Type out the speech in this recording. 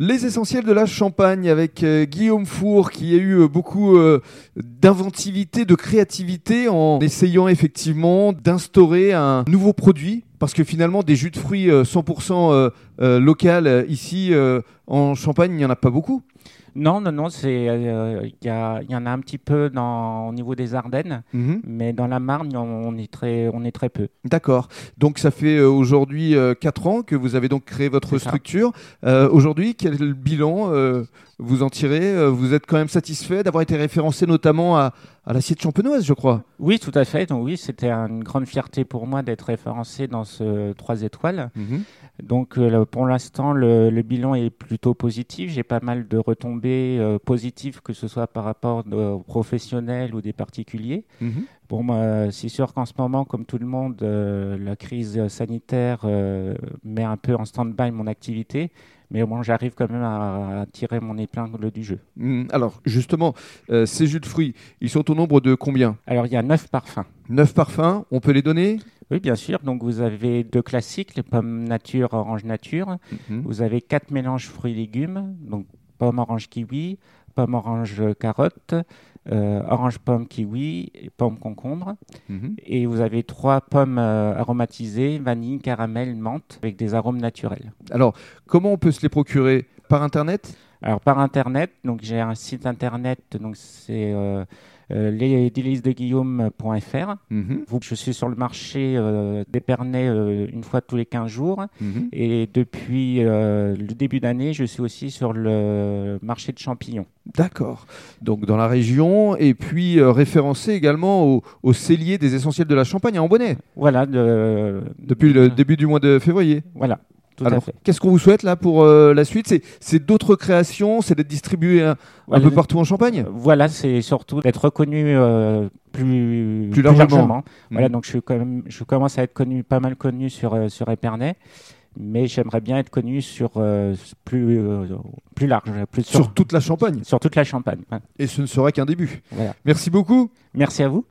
Les essentiels de la Champagne avec euh, Guillaume Four qui a eu euh, beaucoup euh, d'inventivité, de créativité en essayant effectivement d'instaurer un nouveau produit parce que finalement des jus de fruits 100% local ici en Champagne, il n'y en a pas beaucoup. Non, non, non, c'est il y, y, en a un petit peu dans, au niveau des Ardennes, mhm. mais dans la Marne, on est très, on est très peu. D'accord. Donc ça fait aujourd'hui 4 ans que vous avez donc créé votre structure. aujourd'hui, quel bilan vous en tirez Vous êtes quand même satisfait d'avoir été référencé notamment à, à l'assiette champenoise, je crois. Oui, tout à fait. Donc oui, c'était une grande fierté pour moi d'être référencé dans ce 3 étoiles. Mhm. Donc euh, pour l'instant, le, bilan est plutôt positif. J'ai pas mal de retombées euh, positives, que ce soit par rapport aux professionnels ou des particuliers. Mhm. Bon, moi, c'est sûr qu'en ce moment, comme tout le monde, euh, la crise sanitaire met un peu en stand-by mon activité. Mais bon, j'arrive quand même à, tirer mon épingle du jeu. Mhm. alors, justement, ces jus de fruits, ils sont au nombre de combien? Alors, il y a neuf parfums. Neuf parfums, on peut les donner? Oui, bien sûr. Donc, vous avez deux classiques, les pommes nature, orange nature. Mhm. Vous avez quatre mélanges fruits-légumes, donc pomme, orange, kiwi, pomme, orange, carotte, euh, orange, pomme, kiwi, et pomme, concombre. Mhm. Et vous avez trois pommes euh, aromatisées, vanille, caramel, menthe, avec des arômes naturels. Alors, comment on peut se les procurer? Par Internet? Alors, par Internet. Donc, j'ai un site Internet, donc c'est... Euh, euh. Mhm. Je suis sur le marché euh, d'Épernay euh, une fois tous les 15 jours. Mhm. Et depuis le début d'année, je suis aussi sur le marché de champignons. D'accord. Donc dans la région, et puis référencé également au, au, cellier des essentiels de la Champagne à Ambonnet. Voilà. depuis le début du mois de février. Voilà. Alors, qu'est-ce qu'on vous souhaite là pour euh, la suite? C'est d'autres créations, c'est d'être distribué un, peu partout en Champagne? Voilà, c'est surtout d'être reconnu euh, plus, plus, largement. Voilà, mmh. donc je, quand même, je commence à être connu, pas mal connu sur, euh, sur Épernay mais j'aimerais bien être connu sur plus, plus large. Plus sur, toute la Champagne Sur toute la Champagne. Et ce ne sera qu'un début. Merci beaucoup. Merci à vous.